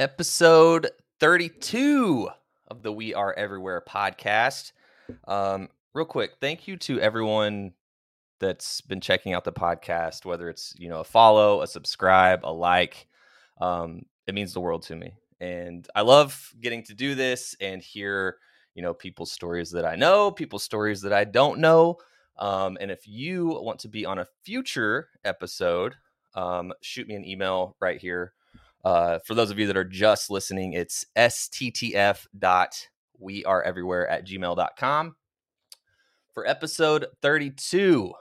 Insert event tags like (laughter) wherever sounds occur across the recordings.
episode 32 of the We Are Everywhere podcast. Um, real quick, thank you to everyone that's been checking out the podcast, whether it's you know a follow, a subscribe, a like. Um, it means the world to me, and I love getting to do this and hear you know people's stories that I know, people's stories that I don't know. Um, and if you want to be on a future episode, um, shoot me an email right here. Uh, for those of you that are just listening, it's sttf dot we are everywhere at gmail.com. For episode 32,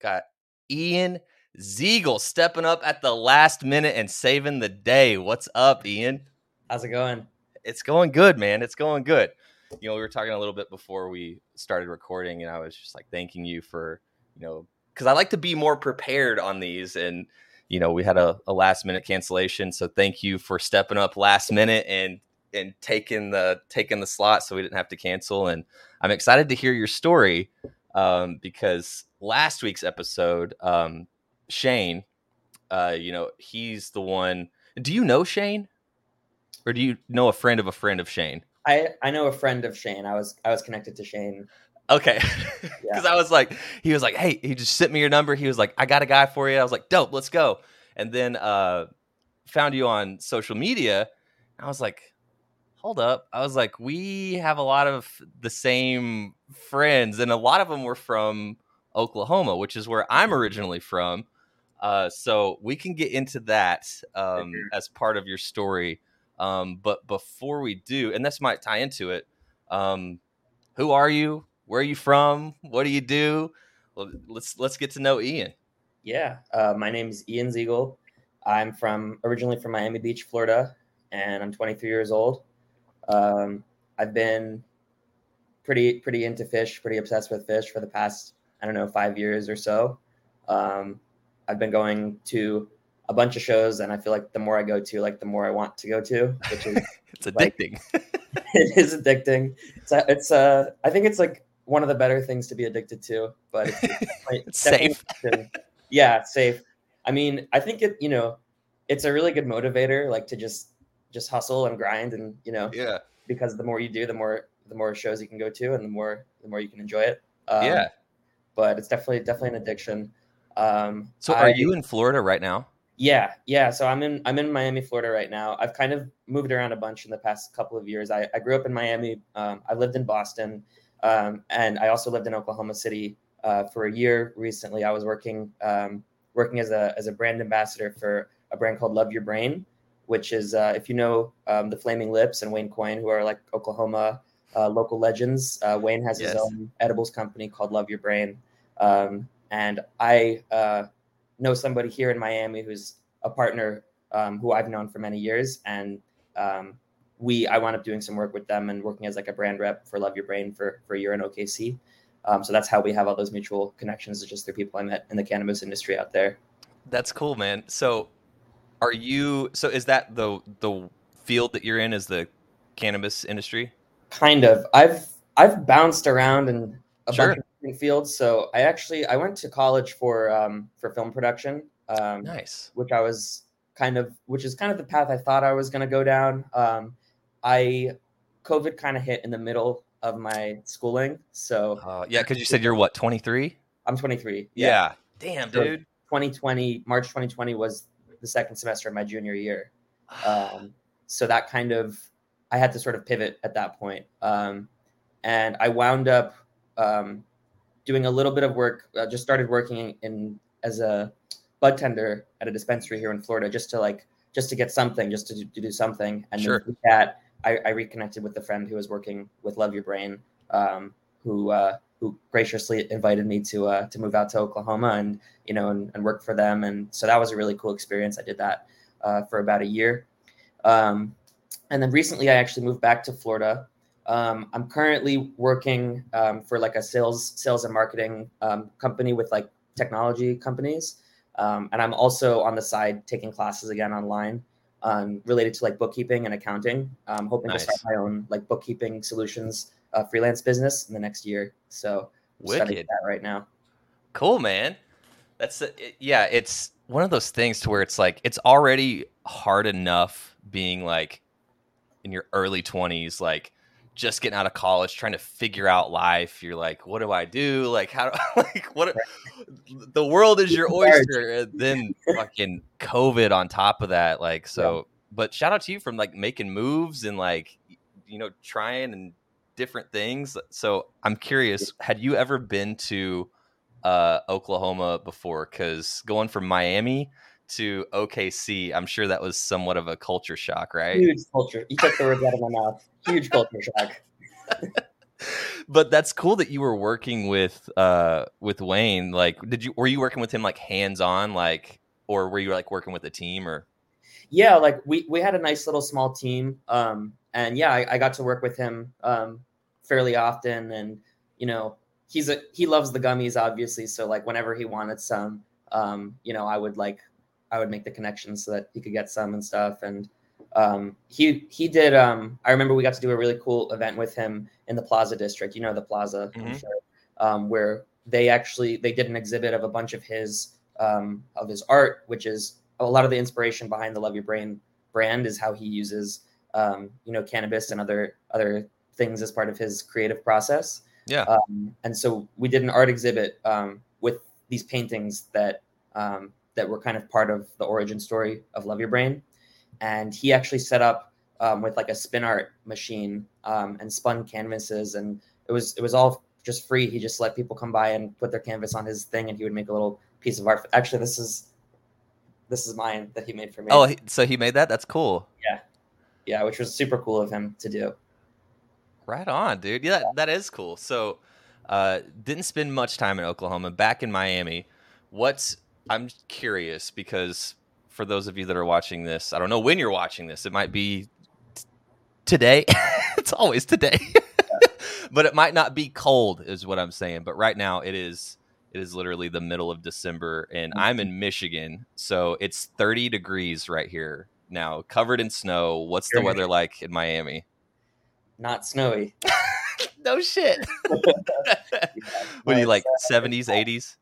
got Ian Ziegel stepping up at the last minute and saving the day. What's up, Ian? How's it going? It's going good, man. It's going good. You know, we were talking a little bit before we started recording, and I was just like thanking you for, you know, because I like to be more prepared on these. And, you know, we had a, a last minute cancellation. So thank you for stepping up last minute and and taking the taking the slot so we didn't have to cancel. And I'm excited to hear your story um, because last week's episode, um, Shane, uh, you know, he's the one. Do you know Shane, or do you know a friend of a friend of Shane? I I know a friend of Shane. I was I was connected to Shane. Okay, because (laughs) yeah. I was like, he was like, hey, he just sent me your number. He was like, I got a guy for you. I was like, dope, let's go. And then uh, found you on social media. I was like, hold up. I was like, we have a lot of the same friends, and a lot of them were from Oklahoma, which is where I'm originally from. Uh, so we can get into that um, as part of your story. Um, but before we do, and this might tie into it, um, who are you? Where are you from? What do you do? Well, let's let's get to know Ian. Yeah, uh, my name is Ian Ziegel. I'm from originally from Miami Beach, Florida, and I'm 23 years old. Um, I've been pretty pretty into Phish, pretty obsessed with Phish for the past I don't know five years or so. Um, I've been going to a bunch of shows, and I feel like the more I go to, like the more I want to go to, which is (laughs) it's addicting. Like, (laughs) it is addicting. It's it's uh I think it's like one of the better things to be addicted to, but it's, (laughs) it's, it's safe. yeah, safe. I mean, I think it you know it's a really good motivator, like to just just hustle and grind and you know yeah. because the more you do the more the more shows you can go to and the more the more you can enjoy it. Um, yeah. but it's definitely definitely an addiction. Um so are I, you in florida right now? Yeah yeah. So i'm in i'm in miami florida right now. I've kind of moved around a bunch in the past couple of years. I, I grew up in miami. Um, i lived in boston um, and i also lived in oklahoma city uh, for a year recently i was working um, working as a as a brand ambassador for a brand called love your brain which is uh, if you know um, the Flaming Lips and Wayne Coyne, who are like Oklahoma uh, local legends. Uh, Wayne has yes. his own edibles company called Love Your Brain, um, and I uh, know somebody here in Miami who's a partner um, who I've known for many years, and um, we I wound up doing some work with them and working as like a brand rep for Love Your Brain for for a year in OKC. Um, so that's how we have all those mutual connections. It's just through people I met in the cannabis industry out there. That's cool, man. So are you so is that the the field that you're in is the cannabis industry? Kind of. I've I've bounced around in a sure. bunch of different fields. So I actually I went to college for um, for film production. Um, nice. Which I was kind of which is kind of the path I thought I was going to go down. Um, I COVID kind of hit in the middle of my schooling. So uh, yeah, because you said you're what 23. I'm 23. Yeah. yeah. Damn, so dude. 2020 March 2020 was the second semester of my junior year. Um, so that kind of I had to sort of pivot at that point. Um, and I wound up um, doing a little bit of work. Uh, just started working in, in, as a bud tender at a dispensary here in Florida, just to like just to get something, just to, to do something. And sure. that, I, I, reconnected with a friend who was working with Love Your Brain, um, who uh, who graciously invited me to uh, to move out to Oklahoma and you know and, and, work for them. And so that was a really cool experience. I did that uh, for about a year, um, and then recently I actually moved back to Florida. Um, I'm currently working um, for like a sales sales and marketing um, company with like technology companies, um, and I'm also on the side taking classes again online. Um, related to like bookkeeping and accounting. I'm hoping nice. to start my own like bookkeeping solutions uh, freelance business in the next year. So wicked that right now. Cool, man. That's it, yeah. It's one of those things to where it's like it's already hard enough being like in your early twenties, like just getting out of college, trying to figure out life. You're like, what do I do? Like, how do (laughs) like what? The world is your oyster, and then fucking COVID on top of that. Like, so. Yeah. But shout out to you from like making moves and like you know trying and different things. So I'm curious, had you ever been to uh, Oklahoma before? Because going from Miami to OKC, I'm sure that was somewhat of a culture shock, right? Huge culture. You took the words out of my mouth. Huge culture shock. (laughs) but that's cool that you were working with uh with Wayne. Like, did you were you working with him like hands on, like, or were you like working with a team or? Yeah, like we we had a nice little small team. Um, and yeah, I, I got to work with him um fairly often, and you know he's a he loves the gummies obviously so like whenever he wanted some um you know i would like i would make the connections so that he could get some and stuff and um he he did um i remember we got to do a really cool event with him in the plaza district you know the plaza mm-hmm. sure, um, where they actually they did an exhibit of a bunch of his um of his art which is a lot of the inspiration behind the love your brain brand is how he uses um you know cannabis and other other things as part of his creative process yeah. Um, and so we did an art exhibit um, with these paintings that um, that were kind of part of the origin story of Love Your Brain. And he actually set up um, with like a spin art machine um, and spun canvases, and it was it was all just free. He just let people come by and put their canvas on his thing, and he would make a little piece of art. Actually, this is this is mine that he made for me. Oh, so he made that? That's cool. Yeah, yeah, which was super cool of him to do. Right on, dude. Yeah, that is cool. So, uh, didn't spend much time in Oklahoma. Back in Miami, what's I'm curious because for those of you that are watching this, I don't know when you're watching this. It might be t- today. (laughs) it's always today, (laughs) but it might not be cold, is what I'm saying. But right now, it is. It is literally the middle of December, and I'm in Michigan, so it's 30 degrees right here now, covered in snow. What's the weather like in Miami? not snowy. (laughs) no shit. what do you like? Seventies, eighties?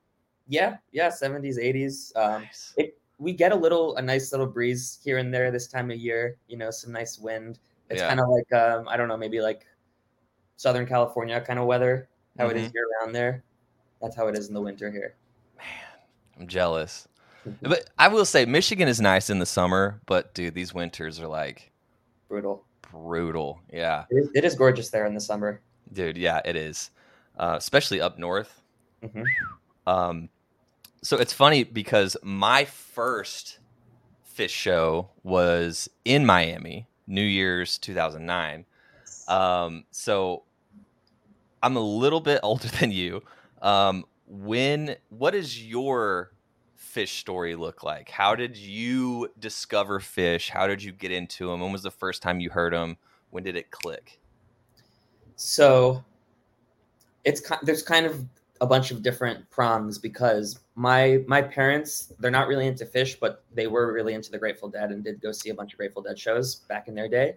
Yeah, yeah, seventies, eighties. Um, nice. we get a little, a nice little breeze here and there this time of year. You know, some nice wind. It's yeah. kind of like, um, I don't know, maybe like Southern California kind of weather. How mm-hmm. it is mm-hmm. year round there. That's how it is in the winter here. Man, I'm jealous. Mm-hmm. but I will say Michigan is nice in the summer, but dude, these winters are like brutal brutal. Yeah, it is, it is gorgeous there in the summer, dude. Yeah, it is, uh, especially up north. Mm-hmm. Um, so it's funny because my first Phish show was in Miami, New Year's 2009. Um, so I'm a little bit (laughs) older than you. Um, when what is your Phish story look like? How did you discover Phish? How did you get into them? When was the first time you heard them? When did it click? So it's there's kind of a bunch of different prongs because my my parents they're not really into Phish but they were really into the Grateful Dead and did go see a bunch of Grateful Dead shows back in their day.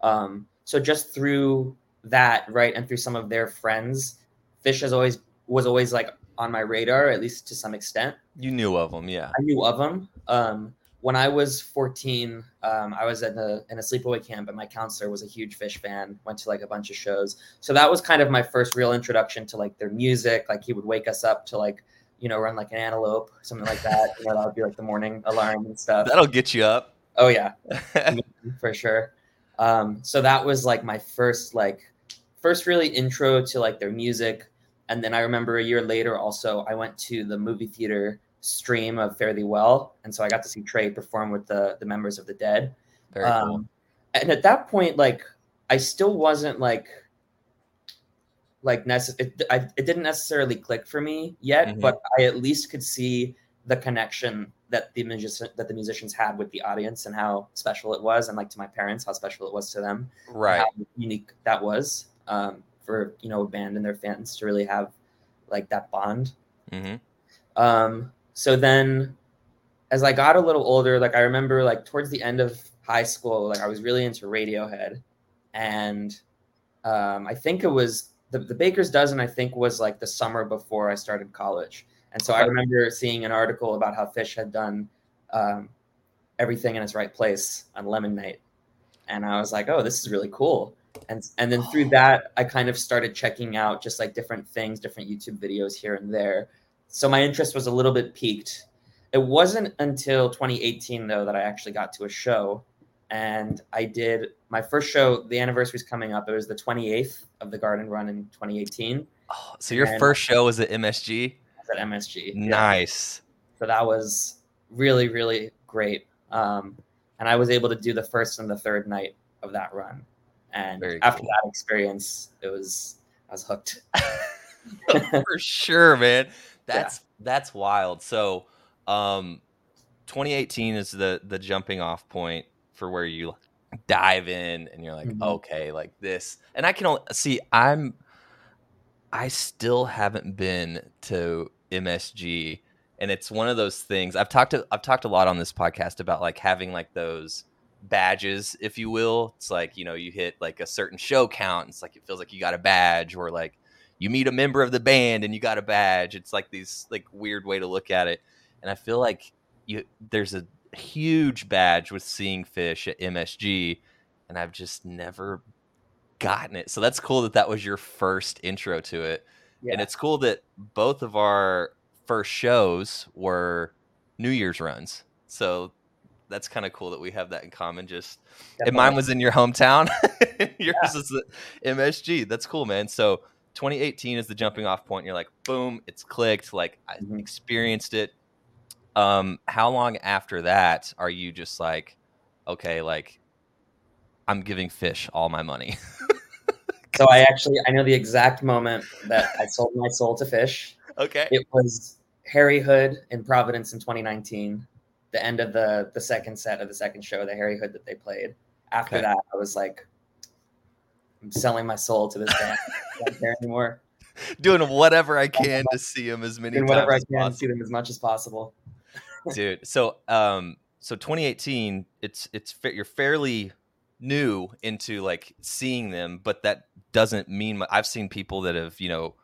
Um, so just through that, right, and through some of their friends, Phish has always was always like on my radar, at least to some extent. You knew of them, yeah. I knew of them. Um, when I was 14, um, I was in a in a sleepaway camp, and my counselor was a huge Phish fan. Went to like a bunch of shows, so that was kind of my first real introduction to like their music. Like he would wake us up to like you know run like an antelope, something like that. you know that would be like the morning alarm and stuff. That'll get you up. Oh yeah, (laughs) (laughs) for sure. Um, so that was like my first like first really intro to like their music and then I remember a year later, also, I went to the movie theater stream of Thee Well. And so I got to see Trey perform with the, the members of the dead. Very um, cool. And at that point, like, I still wasn't like, like necess- it, I, it didn't necessarily click for me yet, mm-hmm. but I at least could see the connection that the musician that the musicians had with the audience and how special it was, and like to my parents, how special it was to them, right? How unique that was. Um, for you know a band and their fans to really have like that bond. Mm-hmm. Um, so then, as I got a little older, like I remember like towards the end of high school, like I was really into Radiohead, and um, I think it was the, the Baker's Dozen. I think was like the summer before I started college, And so I remember seeing an article about how Phish had done um, everything in its right place on Lemon Night, and I was like, oh, this is really cool. And and then through that, I kind of started checking out just like different things, different YouTube videos here and there. So my interest was a little bit peaked. It wasn't until 2018 though that I actually got to a show, and I did my first show. The anniversary is coming up. It was the 28th of the Garden Run in 2018. Oh, so your And- first show was at MSG? at MSG. Yeah. Nice. So that was really, really great. Um, and I was able to do the first and the third night of that run. And Very after cool. that experience, it was I was hooked. (laughs) for sure, man. That's that's wild. So, um, 2018 is the the jumping off point for where you dive in and you're like, Mhm. okay, like this. And I can only see. I'm. I still haven't been to MSG, and it's one of those things. I've talked to I've talked a lot on this podcast about like having like those badges, if you will. It's like you know you hit like a certain show count. It's like it feels like you got a badge, or like you meet a member of the band and you got a badge. It's like these like weird way to look at it. And I feel like you there's a huge badge with seeing Phish at MSG, and I've just never gotten it. So that's cool that that was your first intro to it. Yeah. And it's cool that both of our first shows were New Year's runs. So that's kind of cool that we have that in common. Just and mine was in your hometown. (laughs) Yours is the MSG. That's cool, man. So 2018 is the jumping off point. You're like, boom, it's clicked. Like I Mhm. experienced it. Um, how long after that are you just like, okay, like I'm giving Phish all my money? (laughs) So I actually I know the exact moment that I sold my soul to Phish. okay. It was Harry Hood in Providence in 2019, the end of the the second set of the second show, the Harry Hood that they played. After Okay. that, I was like, I'm selling my soul to this band. I don't care anymore. (laughs) Doing whatever I can to see him as many Doing times whatever I can possible. see them as much as possible. (laughs) dude. So, um, so 2018, it's it's you're fairly new into like seeing them, but that doesn't mean I've seen people that have you know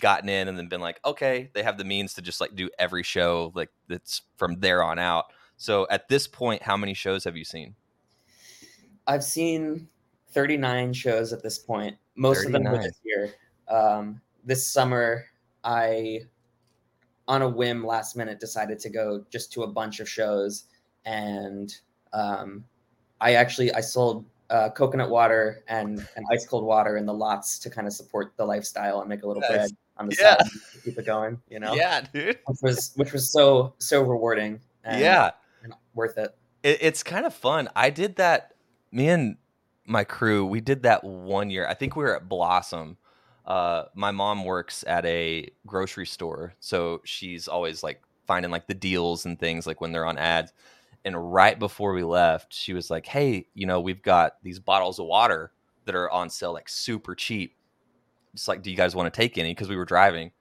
gotten in and then been like, okay, they have the means to just like do every show like that's from there on out. So at this point, how many shows have you seen? I've seen 39 shows at this point. Most of them were this year. Um, this summer, I, on a whim, last minute, decided to go just to a bunch of shows, and um, I actually I sold uh, coconut water and, and ice cold water in the lots to kind of support the lifestyle and make a little Nice. bread on the Yeah. side to keep it going. You know, Yeah, dude. which was which was so so rewarding. And, yeah. and worth it. it, it's kind of fun. I did that. Me and my crew, we did that one year. I think we were at Blossom. Uh, my mom works at a grocery store, so she's always like finding like the deals and things like when they're on ads. And right before we left, she was like, "Hey, you know, we've got these bottles of water that are on sale, like super cheap. Just like, do you guys want to take any?" Because we were driving.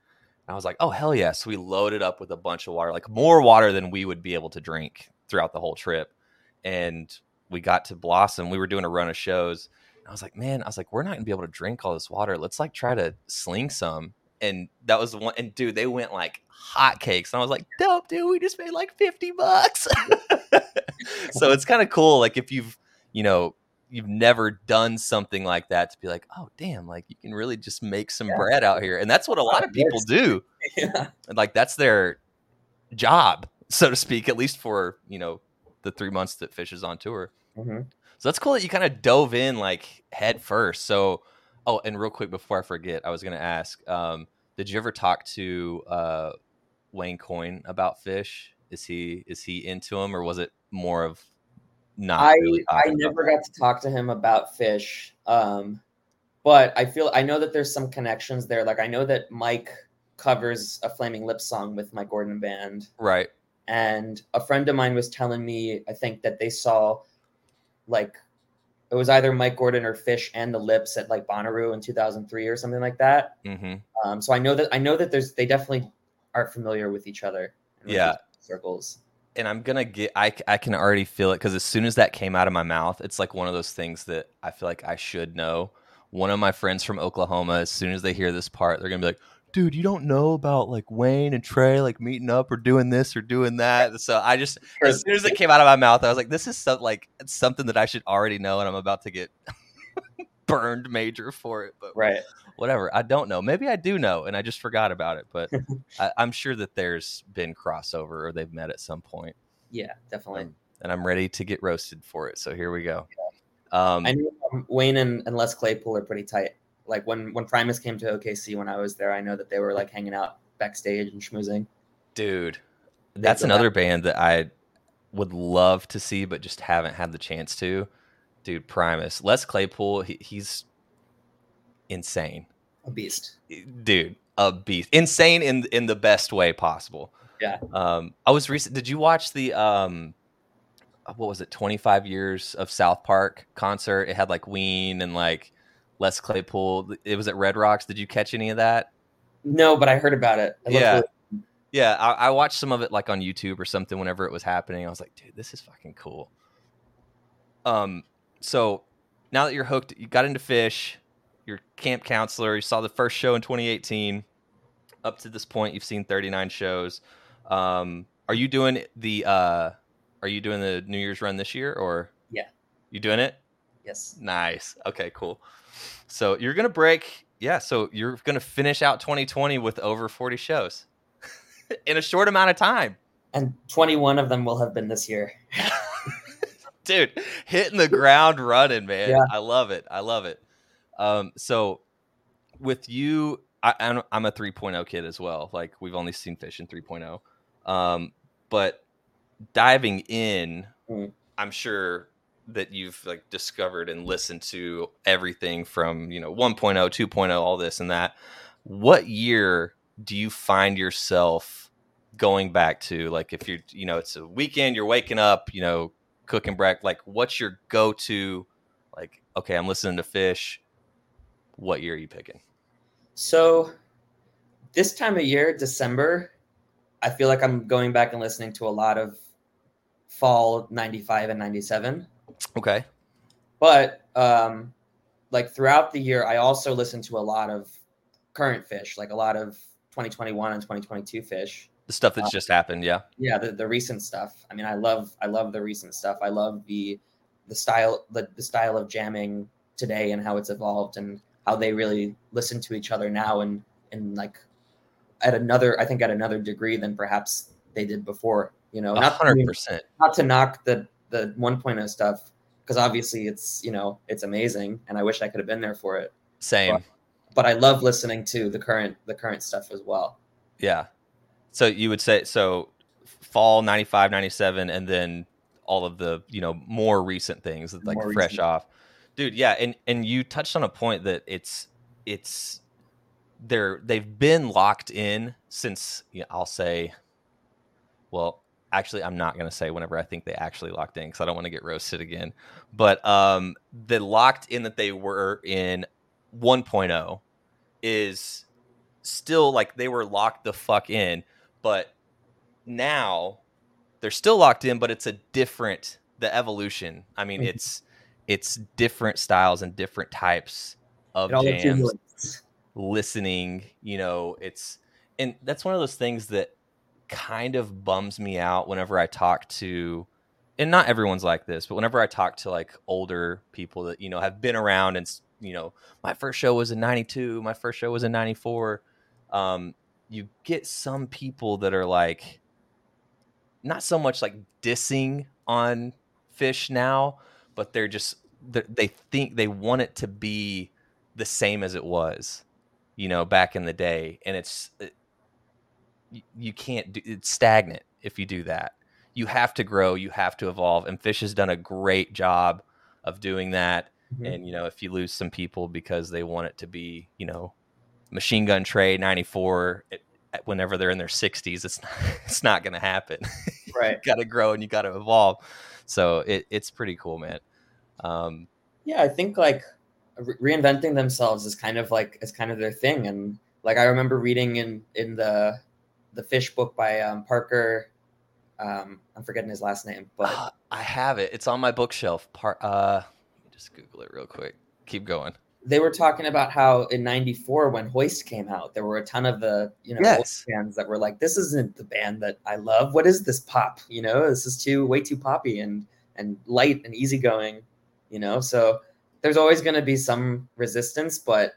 And I was like, "Oh hell yeah!" So we loaded up with a bunch of water, like more water than we would be able to drink throughout the whole trip. And we got to Blossom. We were doing a run of shows. I was like, "Man," I was like, "We're not gonna be able to drink all this water. Let's like try to sling some." And that was the one. And dude, they went like hotcakes. And I was like, "Dope, dude! We just made like fifty bucks." (laughs) so it's kind of cool. Like if you've, you know, you've never done something like that to be like, oh damn, like you can really just make some Yeah. bread out here. And that's what a lot of people do. (laughs) yeah. And like that's their job, so to speak, at least for, you know, the three months that Phish is on tour. Mhm. So that's cool that you kind of dove in like head first. So oh, and real quick before I forget, I was gonna ask, um, did you ever talk to uh Wayne Coyne about Phish? Is he is he into him or was it more of not I really I never got to talk to him about Phish. Um, but I feel I know that there's some connections there. Like I know that Mike covers a Flaming Lips song with my Gordon Band, Right. and a friend of mine was telling me I think that they saw like it was either Mike Gordon or Phish and the Lips at like Bonnaroo in 2003 or something like that. Mm-hmm. Um, so I know that I know that there's they definitely are familiar with each other. in Yeah. circles. and I'm gonna get. I I can already feel it because as soon as that came out of my mouth, it's like one of those things that I feel like I should know. One of my friends from Oklahoma, as soon as they hear this part, they're gonna be like, dude, you don't know about like Wayne and Trey like meeting up or doing this or doing that. So I just as soon as it came out of my mouth, I was like, this is so, like something that I should already know, and I'm about to get (laughs) burned major for it. But right, whatever. I don't know. Maybe I do know, and I just forgot about it. But (laughs) I, am sure that there's been crossover or they've met at some point. Yeah, definitely. Um, and I'm ready to get roasted for it. So here we go. Um, I know um, Wayne and, and Les Claypool are pretty tight. Like when when Primus came to OKC when I was there, I know that they were like hanging out backstage and schmoozing. Dude, that's another back. band that I would love to see, but just haven't had the chance to. Dude, Primus, Les Claypool, he, he's insane. A beast, dude, a beast. Insane in in the best way possible. Yeah. Um, I was recent. Did you watch the um what was it 25 years of south park concert it had like ween and like les claypool it was at red rocks did you catch any of that no but i heard about it yeah yeah I, I, watched some of it like on youtube or something whenever it was happening i was like dude this is fucking cool um so now that you're hooked you got into Phish, you're camp counselor you saw the first show in 2018 up to this point you've seen 39 shows um are you doing the uh are you doing the New Year's run this year or? Yeah. You doing it? Yes. Nice. Okay, cool. So you're gonna break. Yeah. So you're gonna finish out 2020 with over 40 shows (laughs) in a short amount of time. And 21 of them will have been this year. (laughs) Dude, hitting the ground running, man. Yeah. I love it. I love it. Um, so with you, I, am a 3.0 kid as well. Like we've only seen Phish in 3.0. Um, but diving in, mm. I'm sure that you've like discovered and listened to everything from you know 1.0 2.0 all this and that what year do you find yourself going back to like if you're you know it's a weekend you're waking up you know cooking breakfast like what's your go-to like okay i'm listening to Phish what year are you picking so this time of year december i feel like i'm going back and listening to a lot of fall 95 and 97. Okay. But um, like throughout the year, I also listen to a lot of current Phish, like a lot of 2021 and 2022 Phish. The stuff that's uh, just happened, yeah. Yeah, the, the recent stuff. I mean, I love I love the recent stuff. I love the the style the, the style of jamming today and how it's evolved and how they really listen to each other now and and like at another I think at another degree than perhaps they did before. You know, not hundred percent. Not to knock the the 1.0 stuff because obviously it's you know it's amazing and I wish I could have been there for it. Same. But, but I love listening to the current the current stuff as well. Yeah. So you would say so fall 95 97 and then all of the you know more recent things like more fresh recent. off dude yeah and and you touched on a point that it's it's they're they've been locked in since you know, i'll say well actually i'm not going to say whenever i think they actually locked in because i don't want to get roasted again. But um the locked in that they were in 1.0 is still like they were locked the fuck in but now they're still locked in but it's a different the evolution. I mean mm-hmm. it's it's different styles and different types of jams. listening you know it's and that's one of those things that kind of bums me out whenever I talk to and not everyone's like this, but whenever I talk to like older people that, you know, have been around and, you know, my first show was in 92, my first show was in 94, um, you get some people that are like, not so much like dissing on Phish now, but they're just, they're, they think they want it to be the same as it was, you know, back in the day. And it's, you can't do it's stagnant if you do that. You have to grow, you have to evolve, and Phish has done a great job of doing that. Mm-hmm. And you know, if you lose some people because they want it to be, you know, Machine Gun Trey '94, whenever they're in their 60s, it's not, (laughs) it's not going to happen. (laughs) Right, got to grow and you got to evolve. So it, it's pretty cool, man. Um, yeah, I think like re- reinventing themselves is kind of like is kind of their thing, and like I remember reading in in the the Phish book by um, Parker. Um, I'm forgetting his last name, but uh, I have it. It's on my bookshelf. Part. Uh, let me just Google it real quick. Keep going. they were talking about how in 94 when hoist came out there were a ton of the you know Yes. fans that were like this isn't the band that i love what is this pop you know this is too way too poppy and and light and easygoing you know so there's always going to be some resistance but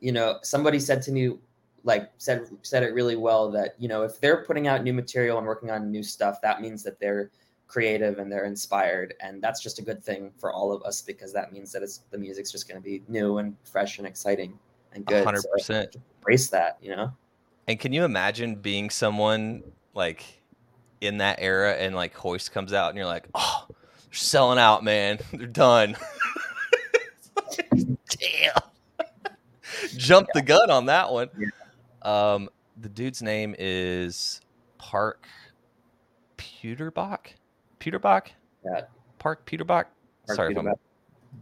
you know somebody said to me like said said it really well that you know if they're putting out new material and working on new stuff that means that they're creative and they're inspired and that's just a good thing for all of us because that means that it's the music's just going to be new and fresh and exciting and good hundred So percent. embrace that you know And can you imagine being someone like in that era and like Hoist comes out and you're like, oh, they're selling out, man. (laughs) They're done. (laughs) Damn. (laughs) Jump the gun on that one. Um, the dude's name is Parke Puterbaugh. Puterbaugh? Yeah. Parke Puterbaugh? Parke Sorry if I'm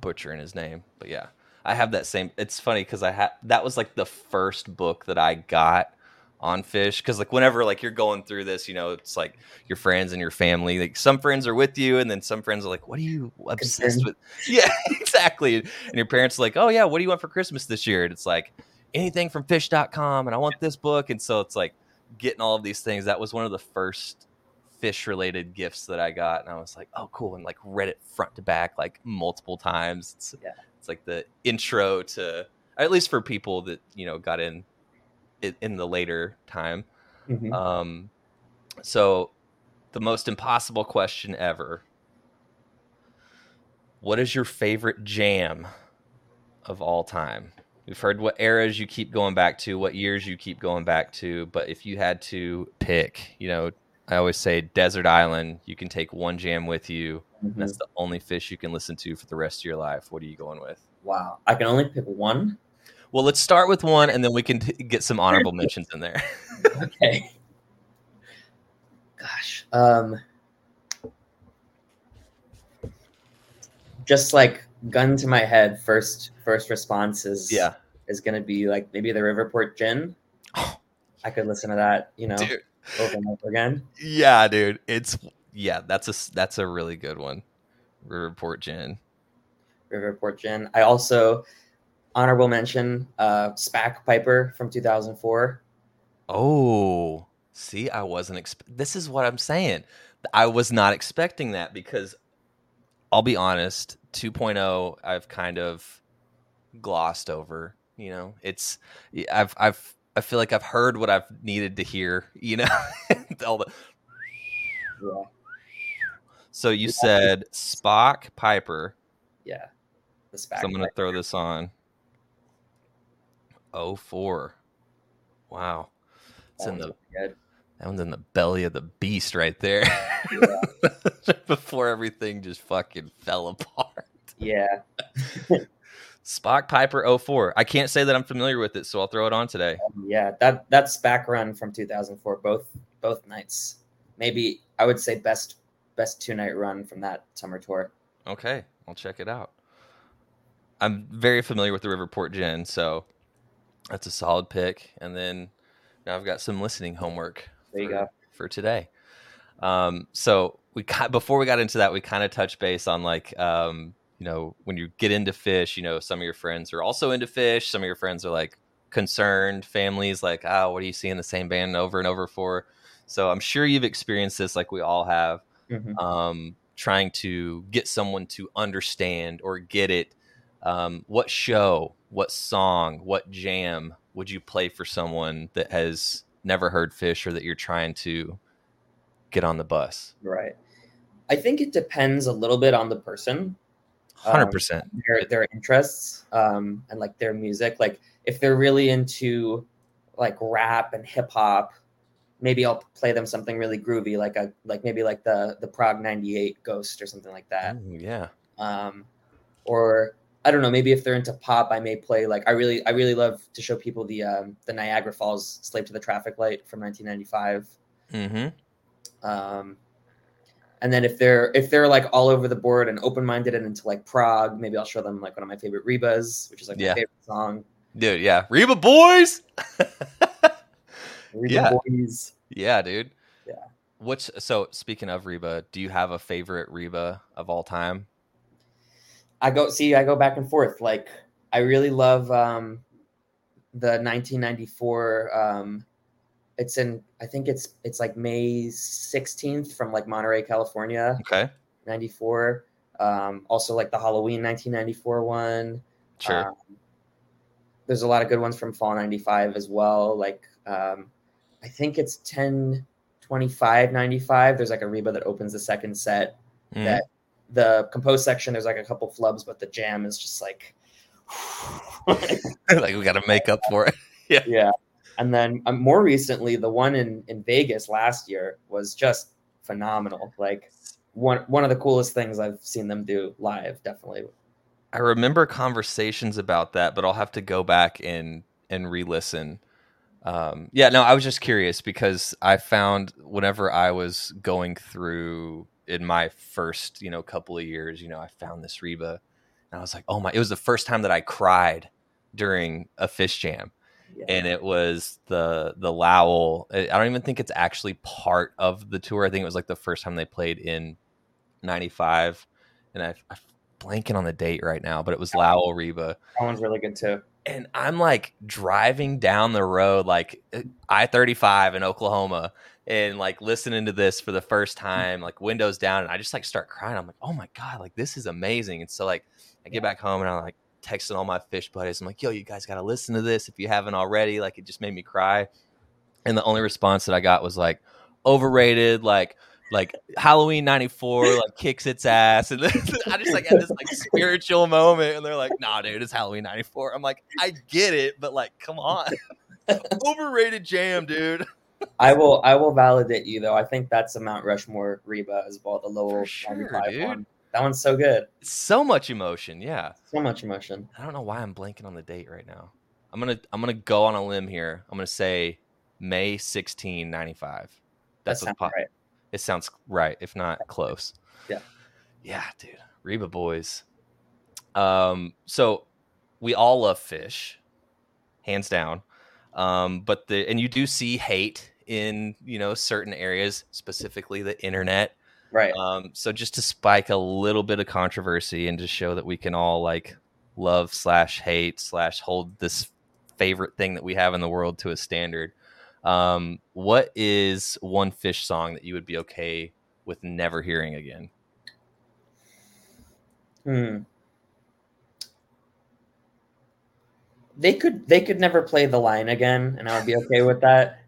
butchering his name, but yeah, I have that same. It's funny because I had that was like the first book that I got on Phish because like whenever like you're going through this, you know, it's like your friends and your family. Like some friends are with you, and then some friends are like, "What are you obsessed Concerned. with?" (laughs) Yeah, exactly. And your parents are like, "Oh yeah, what do you want for Christmas this year?" And it's like anything from phish.com and I want this book. And so it's like getting all of these things. That was one of the first Phish related gifts that I got. And I was like, oh, cool. And like read it front to back like multiple times. It's, Yeah. it's like the intro to, at least for people that, you know, got in in, the later time. Mhm. Um, so the most impossible question ever. What is your favorite jam of all time? We've heard what eras you keep going back to, what years you keep going back to, but if you had to pick, you know, I always say desert island, you can take one jam with you. And Mhm. that's the only Phish you can listen to for the rest of your life. What are you going with? wow i can only pick one Well, let's start with one and then we can t- get some honorable mentions in there. (laughs) okay gosh um just like gun to my head first first response is yeah. is gonna be like maybe the riverport gin i could listen to that you know Dude. over and over again Yeah, dude. It's yeah, that's a that's a really good one. Riverport Gin. riverport gin i also honorable mention uh SPAC piper from 2004 Oh, see, I wasn't. Exp- this is what I'm saying. I was not expecting that because I'll be honest. 2.0, I've kind of glossed over. You know, it's I've I've I feel like I've heard what I've needed to hear. (laughs) You know, (laughs) all the. yeah So you said SPAC Piper. yeah the spac So I'm gonna throw this on. Oh four. Wow. It's in the good. That one's in the belly of the beast right there. (laughs) Before everything just fucking fell apart. yeah (laughs) SPAC Piper 04. I can't say that I'm familiar with it, so I'll throw it on today. Um, yeah, that that's back run from 2004. Both both nights. Maybe I would say best best two night run from that summer tour. Okay, I'll check it out. I'm very familiar with the Riverport Gin, so that's a solid pick. And then now I've got some listening homework There you for, go. for today. Um, so we before we got into that, we kind of touched base on like um, you know when you get into Phish, you know some of your friends are also into Phish. Some of your friends are like concerned families, like oh, what are you seeing the same band over and over for? So I'm sure you've experienced this, like we all have Mhm. um, trying to get someone to understand or get it. Um, what show, what song, what jam would you play for someone that has never heard Phish or that you're trying to get on the bus? Right. I think it depends a little bit on the person, Hundred Um, percent. their their interests, um, and like their music. Like if they're really into like rap and hip hop, maybe I'll play them something really groovy, like a like maybe like the the Prague '98 Ghost or something like that. Yeah. um, or I don't know, maybe if they're into pop, I may play like I really I really love to show people the um, the Niagara Falls "Slave to the Traffic Light" from 1995. Mm-hmm. Um, and then if they're if they're like all over the board and open minded and into like Prague, maybe I'll show them like one of my favorite Rebas, which is like Yeah. my favorite song. Dude, yeah. Reba boys. Reba (laughs) Yeah. Boys. yeah, dude. Yeah. What's so speaking of Reba, do you have a favorite Reba of all time? I go see I go back and forth. Like I really love um, the 1994. Um, it's in I think it's it's like May 16th from like Monterey, California. Okay. 94. Um, also like the Halloween 1994 one. Sure. Um, there's a lot of good ones from Fall 95 as well. Like um, I think it's 10 25 95. There's like a Reba that opens the second set. Mhm. That the compose section, there's like a couple flubs, but the jam is just like (laughs) like we got to make up for it. (laughs) Yeah. Yeah. And then um, more recently, the one in in Vegas last year was just phenomenal. Like one one of the coolest things I've seen them do live. Definitely. I remember conversations about that, but I'll have to go back and and re-listen. Um, yeah, no, I was just curious because I found whenever I was going through in my first, you know, couple of years, you know, I found this Reba, and I was like, oh my! It was the first time that I cried during a Phish jam, Yeah. and it was the the Lowell. I don't even think it's actually part of the tour. I think it was like the first time they played in '95, and I, I'm blanking on the date right now, but it was Lowell Reba, that one's really good too. and I'm like driving down the road, like eh, I 35 in Oklahoma, and like listening to this for the first mm. time, like windows down, and I just like start crying. I'm like, oh my god, like this is amazing. And so like I get back home and I'm like texting all my Phish buddies. I'm like, yo, you guys got to listen to this if you haven't already. Like it just made me cry. And the only response that I got was like overrated, like like Halloween '94, like kicks its ass, and then (laughs) I just like had this like spiritual moment, and they're like, "Nah, dude, it's Halloween '94." I'm like, I get it, but like, come on, (laughs) overrated jam, dude. (laughs) I will I will validate you though. I think that's a Mount Rushmore Reba as well. The Lowell sure, dude. one. That one's so good. So much emotion, yeah. So much emotion. I don't know why I'm blanking on the date right now. I'm gonna I'm gonna go on a limb here. I'm gonna say May 16, 95. That's that sounds pop- right. It sounds right, if not close. Yeah. Yeah, dude. Reba boys. Um, so we all love Phish, hands down. Um, but the and you do see hate in you know certain areas, specifically the internet. Right. Um, so just to spike a little bit of controversy and to show that we can all like love slash hate slash hold this favorite thing that we have in the world to a standard. Um, what is one Phish song that you would be okay with never hearing again? Hmm. They could they could never play the line again, and I would be okay with that.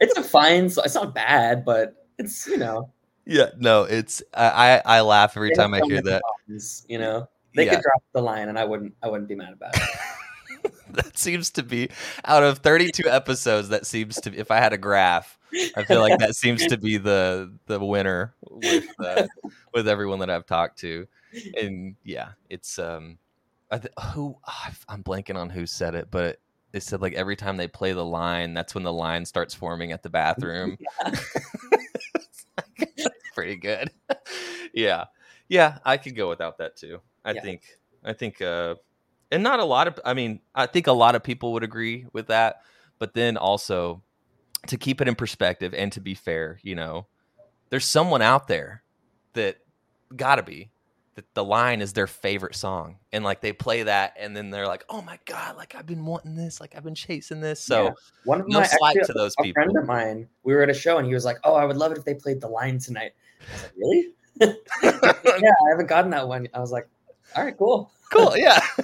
It's a fine. so- It's not bad, but it's you know. Yeah, no, it's I I, laugh every time I hear that. songs, You know, they Yeah. could drop the line, and I wouldn't. I wouldn't be mad about it. (laughs) that seems to be out of 32 episodes that seems to if i had a graph i feel like that seems to be the the winner with uh, with everyone that i've talked to and yeah it's um I th- who ah, i'm blanking on who said it but they said like every time they play the line that's when the line starts forming at the bathroom. (laughs) (laughs) Pretty good. (laughs) Yeah. Yeah i could go without that too. I Yeah. think i think uh and not a lot of i mean i think a lot of people would agree with that but then also to keep it in perspective and to be fair you know there's someone out there that gotta be that the line is their favorite song and like they play that and then they're like oh my god like i've been wanting this like i've been chasing this so Yeah. One of no my actually, to those a people friend of mine, we were at a show, and he was like, "Oh, I would love it if they played the line tonight." I was like, "Really? (laughs) (laughs) yeah, I haven't gotten that one." I was like, "All right, cool." cool yeah (laughs)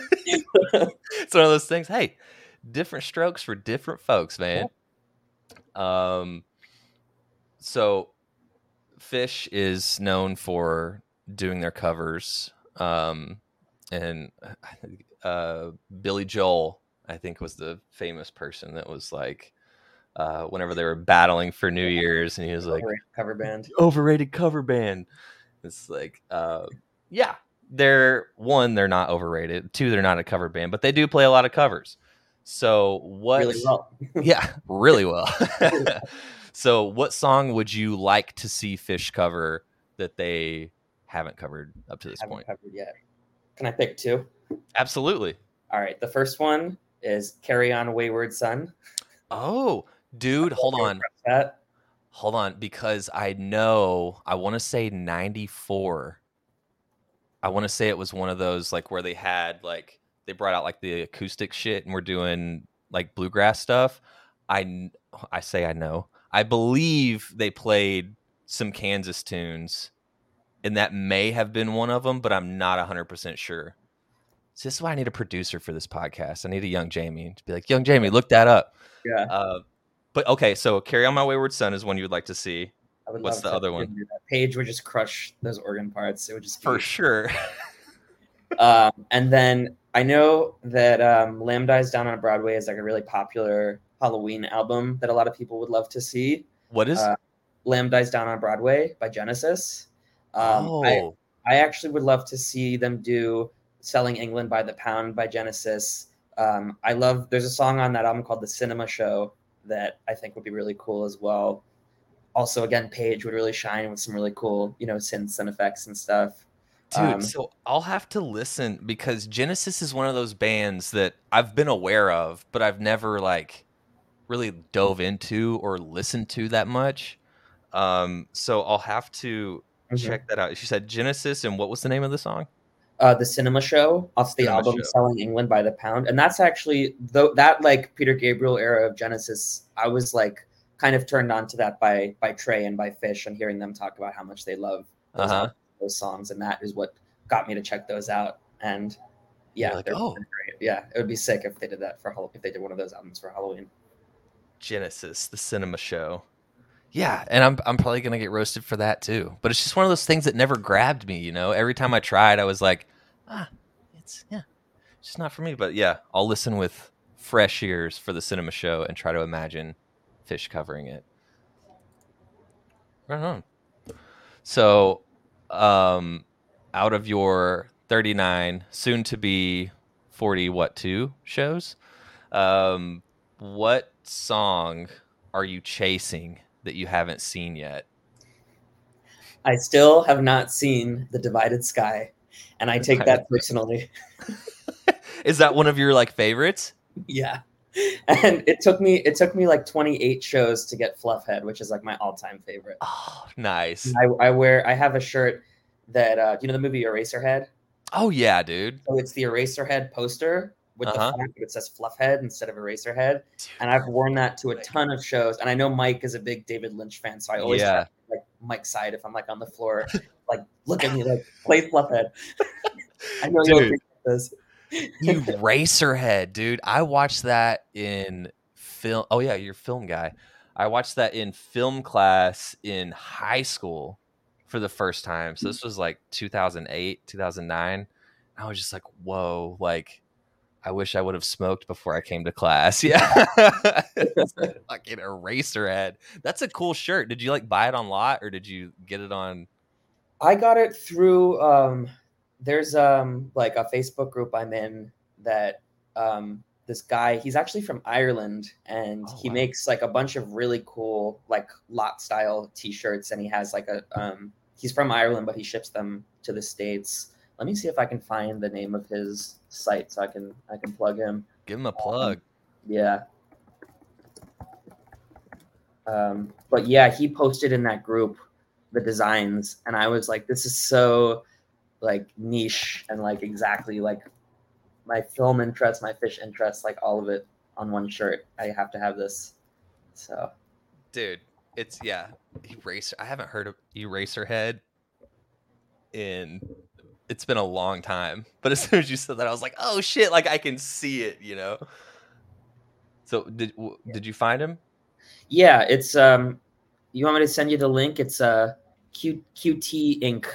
it's one of those things hey different strokes for different folks man um so Phish is known for doing their covers um and uh billy joel i think was the famous person that was like uh whenever they were battling for new year's and he was like Overrated cover band. overrated cover band. It's like, uh, yeah, they're one, they're not overrated. Two, they're not a cover band, but they do play a lot of covers. So what? Really well. (laughs) Yeah, really well. (laughs) so what song would you like to see Phish cover that they haven't covered up to this Haven't point? covered yet. Can I pick two? Absolutely. All right. The first one is "Carry On, Wayward Son." Oh, dude, hold on. That Hold on, because I know I want to say ninety four. I want to say it was one of those like where they had like they brought out like the acoustic shit and we're doing like bluegrass stuff. I I say I know. I believe they played some Kansas tunes, and that may have been one of them, but I'm not 100% sure. So this is why I need a producer for this podcast. I need a young Jamie to be like, young Jamie, look that up. Yeah. Uh, but okay, so Carry On My Wayward Son is one you would like to see. I would What's the other one? Paige would just crush those organ parts. It would just be For sure. (laughs) um, and then I know that um, Lamb Dies Down on Broadway is like a really popular Halloween album that a lot of people would love to see. what is Uh, Lamb Dies Down on Broadway by Genesis. Um, oh I, I actually would love to see them do Selling England by the Pound by Genesis. Um, I love, there's a song on that album called The Cinema Show that I think would be really cool as well. Also, again, Paige would really shine with some really cool, you know, synths and effects and stuff. Dude, Um, so I'll have to listen because Genesis is one of those bands that I've been aware of, but I've never like really dove into or listened to that much. Um, so I'll have to Mhm. check that out. She said Genesis, and what was the name of the song? uh, the cinema show off the Cinema album Show. selling england by the pound and that's actually though that like peter gabriel era of genesis i was like kind of turned on to that by by trey and by Phish and hearing them talk about how much they love those, Uh-huh. those songs and that is what got me to check those out and yeah like, oh. great. yeah it would be sick if they did that for if they did one of those albums for halloween Genesis, the cinema show. Yeah, and I'm I'm probably gonna get roasted for that too. But it's just one of those things that never grabbed me. You know, every time I tried, I was like, ah, it's yeah, it's just not for me. But yeah, I'll listen with fresh ears for the cinema show and try to imagine Phish covering it. Right on. So, um, out of your 39, soon to be 40, what two shows? Um, what song are you chasing that you haven't seen yet? i still have not seen the divided sky and i take that personally (laughs) Is that one of your like favorites? Yeah. And it took me it took me like 28 shows to get Fluffhead, which is like my all-time favorite. Oh, nice. I, I wear I have a shirt that uh you know the movie Eraserhead? Oh yeah, dude. So it's the Eraserhead poster with Uh-huh. the font that says Fluffhead instead of Eraserhead. And I've worn that to a ton of shows. And I know Mike is a big David Lynch fan, so I always Yeah. like Mike's side if I'm like on the floor, (laughs) like look at me like play Fluffhead. (laughs) I know you'll Dude. appreciate this. (laughs) You Racerhead, dude. I watched that in film. Oh yeah, you're film guy. I watched that in film class in high school for the first time. So this was like 2008, 2009. I was just like, whoa, like I wish I would have smoked before I came to class. (laughs) (laughs) Yeah. (laughs) Fucking Eraserhead. That's a cool shirt. Did you like buy it on lot or did you get it on I got it through um there's um like a Facebook group I'm in that um this guy he's actually from Ireland and Oh, he wow. makes like a bunch of really cool like lot style t-shirts and he has like a um he's from Ireland but he ships them to the states. Let me see if I can find the name of his site so I can I can plug him. give him a plug? Yeah. Um, but yeah, he posted in that group the designs, and I was like, this is so like niche and like exactly like my film interest, my Phish interest, like all of it on one shirt. I have to have this. So dude it's yeah eraser i haven't heard of eraserhead in it's been a long time (laughs) but as soon as you said that i was like oh shit like i can see it you know so did w- did you find him yeah, it's um you want me to send you the link? It's uh Q QT Inc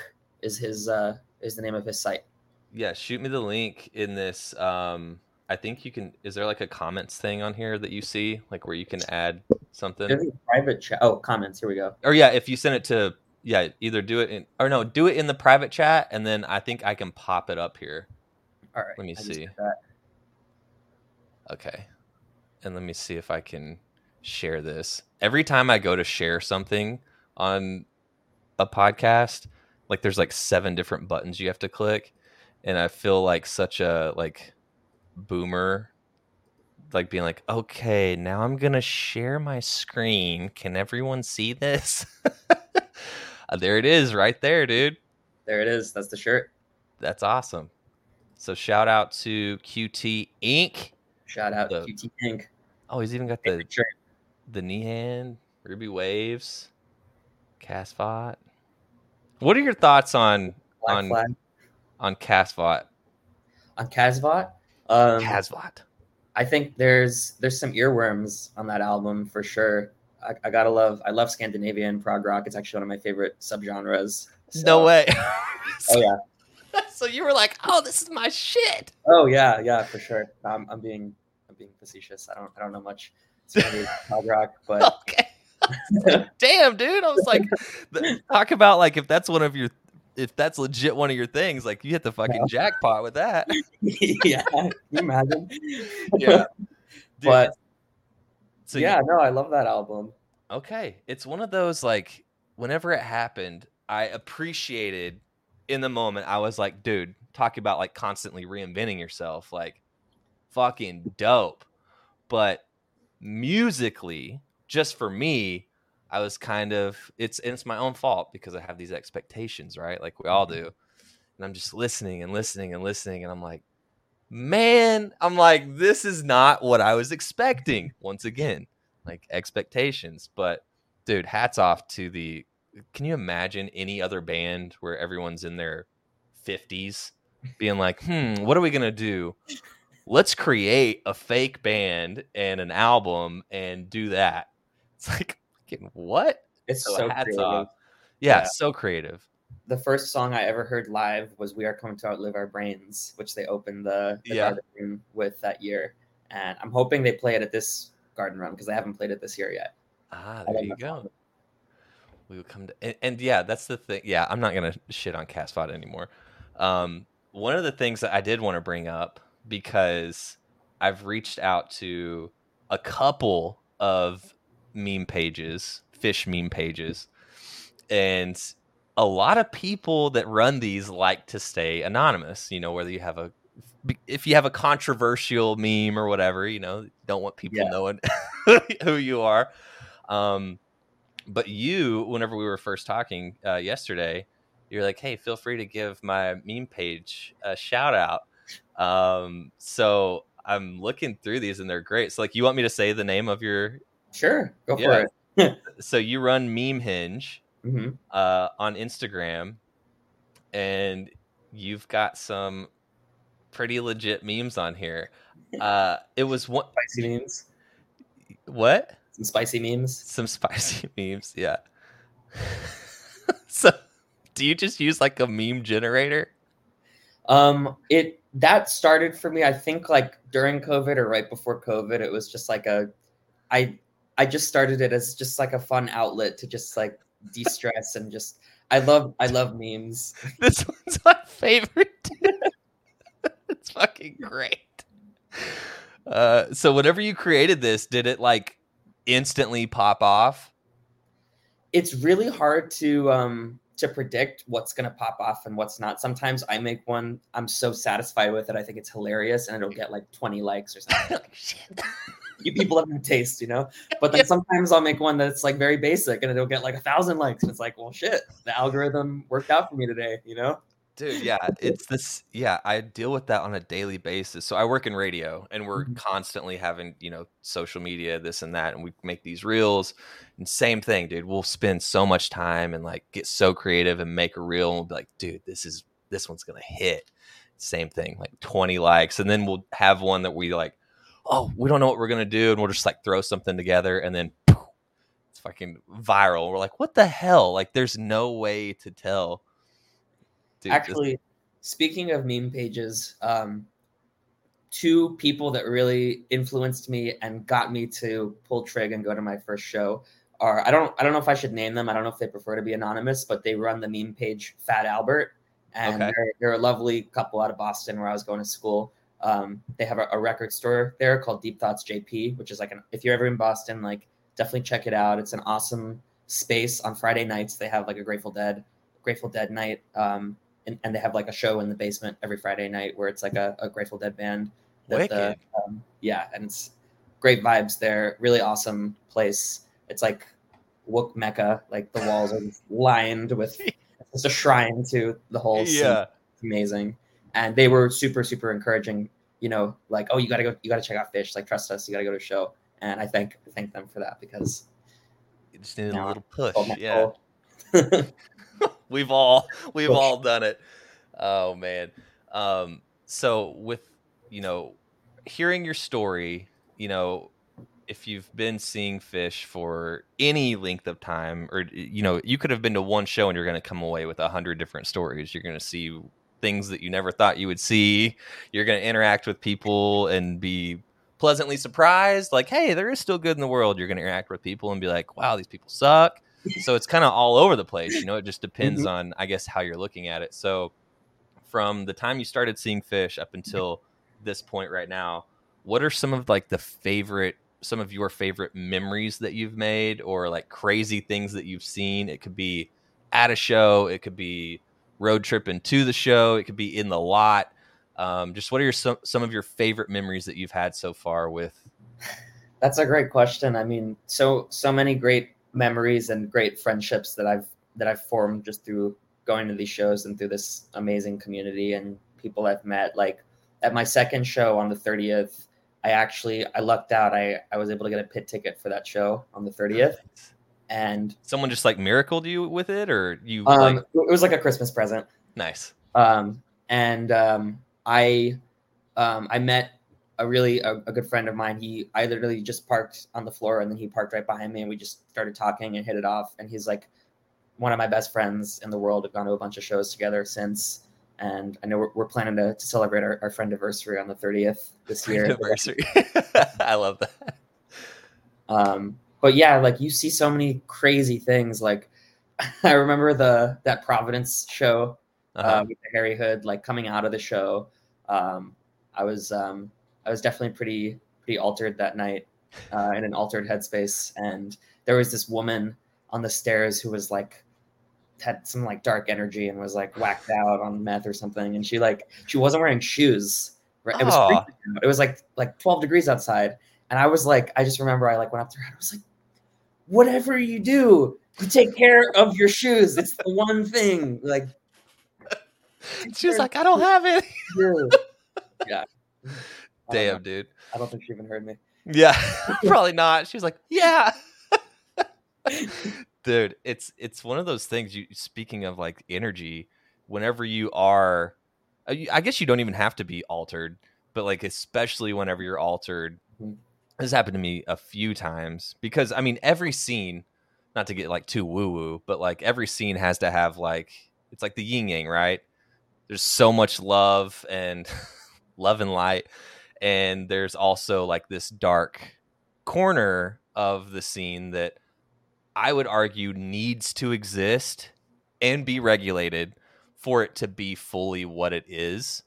is his uh is the name of his site. yeah shoot me the link in this um i think you can is there like a comments thing on here that you see like where you can add something private chat. Oh, comments. Here we go. or yeah if you send it to yeah either do it in or no do it in the private chat and then i think i can pop it up here All right. Let me I see. Okay. And let me see if I can share this. Every time I go to share something on a podcast, like there's like seven different buttons you have to click and I feel like such a like boomer like being like, "Okay, now I'm going to share my screen. Can everyone see this?" (laughs) Uh, there it is right there, dude. There it is. That's the shirt. That's awesome. So shout out to QT Inc. Shout out The- QT Inc. Oh, he's even got the shirt. the knee hand, Ruby Waves, Kasvot. What are your thoughts on Black on Flag on Kasvot? on Kasvot. Um, Kasvot. I think there's there's some earworms on that album for sure. I, I gotta love I love Scandinavian prog rock. It's actually one of my favorite subgenres. So- No way. (laughs) Oh yeah. (laughs) so you were like, "Oh, this is my shit." Oh yeah, yeah, for sure. I'm, I'm being I'm being facetious. I don't I don't know much Scandinavian (laughs) prog rock, but Okay. Damn, dude. I was like, talk about like if that's one of your, if that's legit one of your things, like you hit the fucking Yeah. jackpot with that. yeah, imagine? Yeah. Dude, but so you- yeah, no, I love that album. okay, it's one of those like whenever it happened, I appreciated in the moment. I was like, dude, talk about like constantly reinventing yourself, like fucking dope. But musically, just for me, I was kind of it's and it's my own fault because I have these expectations, right? Like we all mm-hmm. do. And I'm just listening and listening and listening and I'm like, man, I'm like this is not what I was expecting. Once again, like expectations, but dude, hats off to the can you imagine any other band where everyone's in their 50s being like, "Hmm, what are we going to do?" let's create a fake band and an album and do that. It's like, what? It's So, so, hats creative. off. Yeah, Yeah. so creative. The first song I ever heard live was "We Are Coming to Outlive Our Brains," which they opened the, the Yeah. Garden Room with that year, and I'm hoping they play it at this Garden Run because they haven't played it this year yet. Ah, there you go. We would come to, and, and yeah, that's the thing. Yeah, I'm not gonna shit on Kasvot anymore. Um, one of the things that I did want to bring up because I've reached out to a couple of meme pages, Phish meme pages, and a lot of people that run these like to stay anonymous. You know, whether you have a if you have a controversial meme or whatever, you know, don't want people Yeah. knowing (laughs) who you are. Um, but you, whenever we were first talking uh, yesterday, you're like, "Hey, feel free to give my meme page a shout out." Um, so I'm looking through these, and they're great. So, like, you want me to say the name of your? Sure, go Yeah. for it. (laughs) So you run Meme Hinge hmm uh, on Instagram, and you've got some pretty legit memes on here. Uh, it was one Spicy memes, what? some spicy memes. Some spicy (laughs) memes, yeah. (laughs) so, do you just use like a meme generator? Um, it that started for me. I think like during COVID or right before COVID. It was just like a, I I just started it as just like a fun outlet to just like de-stress and just. I love I love memes. (laughs) This one's my favorite. (laughs) it's fucking great. Uh, so whenever you created this, did it like instantly pop off? It's really hard to um to predict what's gonna pop off and what's not. Sometimes I make one. I'm so satisfied with it. I think it's hilarious, and it'll get like 20 likes or something. (laughs) Shit. You people have no taste, you know. (laughs) But then Yeah. sometimes I'll make one that's like very basic, and it'll get like a thousand likes, and it's like, well, shit, the algorithm worked out for me today, you know. Dude, yeah, it's this. Yeah, I deal with that on a daily basis. So I work in radio, and we're Mhm. constantly having, you know, social media, this and that, and we make these reels. And same thing, dude. We'll spend so much time and like get so creative and make a reel, and we'll be like, dude, this is this one's gonna hit. Same thing, like twenty likes, and then we'll have one that we like. Oh, we don't know what we're gonna do, and we'll just like throw something together, and then poof, it's fucking viral. We're like, what the hell? Like, there's no way to tell. Dude, Actually, speaking of meme pages, um, two people that really influenced me and got me to pull trig and go to my first show are I don't I don't know if I should name them. I don't know if they prefer to be anonymous, but they run the meme page Fat Albert, and Okay. they're, they're a lovely couple out of Boston where I was going to school. Um, they have a, a record store there called Deep Thoughts JP, which is like an if you're ever in Boston, like definitely check it out. It's an awesome space on Friday nights. They have like a Grateful Dead Grateful Dead night, um, and, and they have like a show in the basement every Friday night where it's like a, a Grateful Dead band. that the- um, yeah, and it's great vibes there. Really awesome place. It's like Wook Mecca. Like the walls are (laughs) lined with it's just a shrine to the whole. scene. yeah. It's amazing. And they were super super encouraging. You know, like oh you gotta go, you gotta check out Phish. Like trust us, you gotta go to a show. And I thank I thank them for that because you just needed a little push. Yeah, (laughs) we've all we've Push. all done it. Oh man. Um, so with you know hearing your story, you know if you've been seeing Phish for any length of time, or you know you could have been to one show and you're going to come away with a hundred different stories. You're going to see things that you never thought you would see. You're going to interact with people and be pleasantly surprised. Like, hey, there is still good in the world. You're going to interact with people and be like, wow, these people suck. So it's kind of all over the place. You know, it just depends Mhm. on, I guess, how you're looking at it. So from the time you started seeing Phish up until this point right now, what are some of like the favorite some of your favorite memories that you've made or like crazy things that you've seen? It could be at a show, it could be road tripping to the show, it could be in the lot. Um, just what are your some, some of your favorite memories that you've had so far with That's a great question. I mean, so so many great memories and great friendships that I've that I've formed just through going to these shows and through this amazing community and people I've met. Like at my second show on the 30th, I actually I lucked out. I I was able to get a pit ticket for that show on the 30th, and someone just like miracled you with it or you um, like it was like a Christmas present. nice um, and um, I um, I met a really a, a good friend of mine. He I literally just parked on the floor and then he parked right behind me and we just started talking and hit it off. And he's like one of my best friends in the world. We've gone to a bunch of shows together since. And I know we're, we're planning to, to celebrate our, our friend anniversary on the 30th this year. anniversary (laughs) i love that Um, but yeah, like you see so many crazy things. Like (laughs) I remember the that Providence show uh-huh. uh, with the Harry Hood, like coming out of the show. Um, I was um, I was definitely pretty pretty altered that night, uh, in an altered headspace, and there was this woman on the stairs who was like had some like dark energy and was like whacked out on meth or something, and she like she wasn't wearing shoes. Right? It was it was like like twelve degrees outside, and I was like I just remember I like went up to her and I was like, whatever you do, you take care of your shoes. It's the one thing. Like (laughs) she was like i don't (laughs) have it yeah. (laughs) Damn know. dude I don't think she even heard me. Yeah, probably not. She was like, "Yeah." Dude, it's it's one of those things you speaking of like energy, whenever you are uh, I guess you don't even have to be altered, but like especially whenever you're altered. Mhm. This happened to me a few times because I mean every scene, not to get like too woo woo, but like every scene has to have like it's like the yin yang, right? There's so much love and (laughs) love and light and there's also like this dark corner of the scene that I would argue needs to exist and be regulated for it to be fully what it is.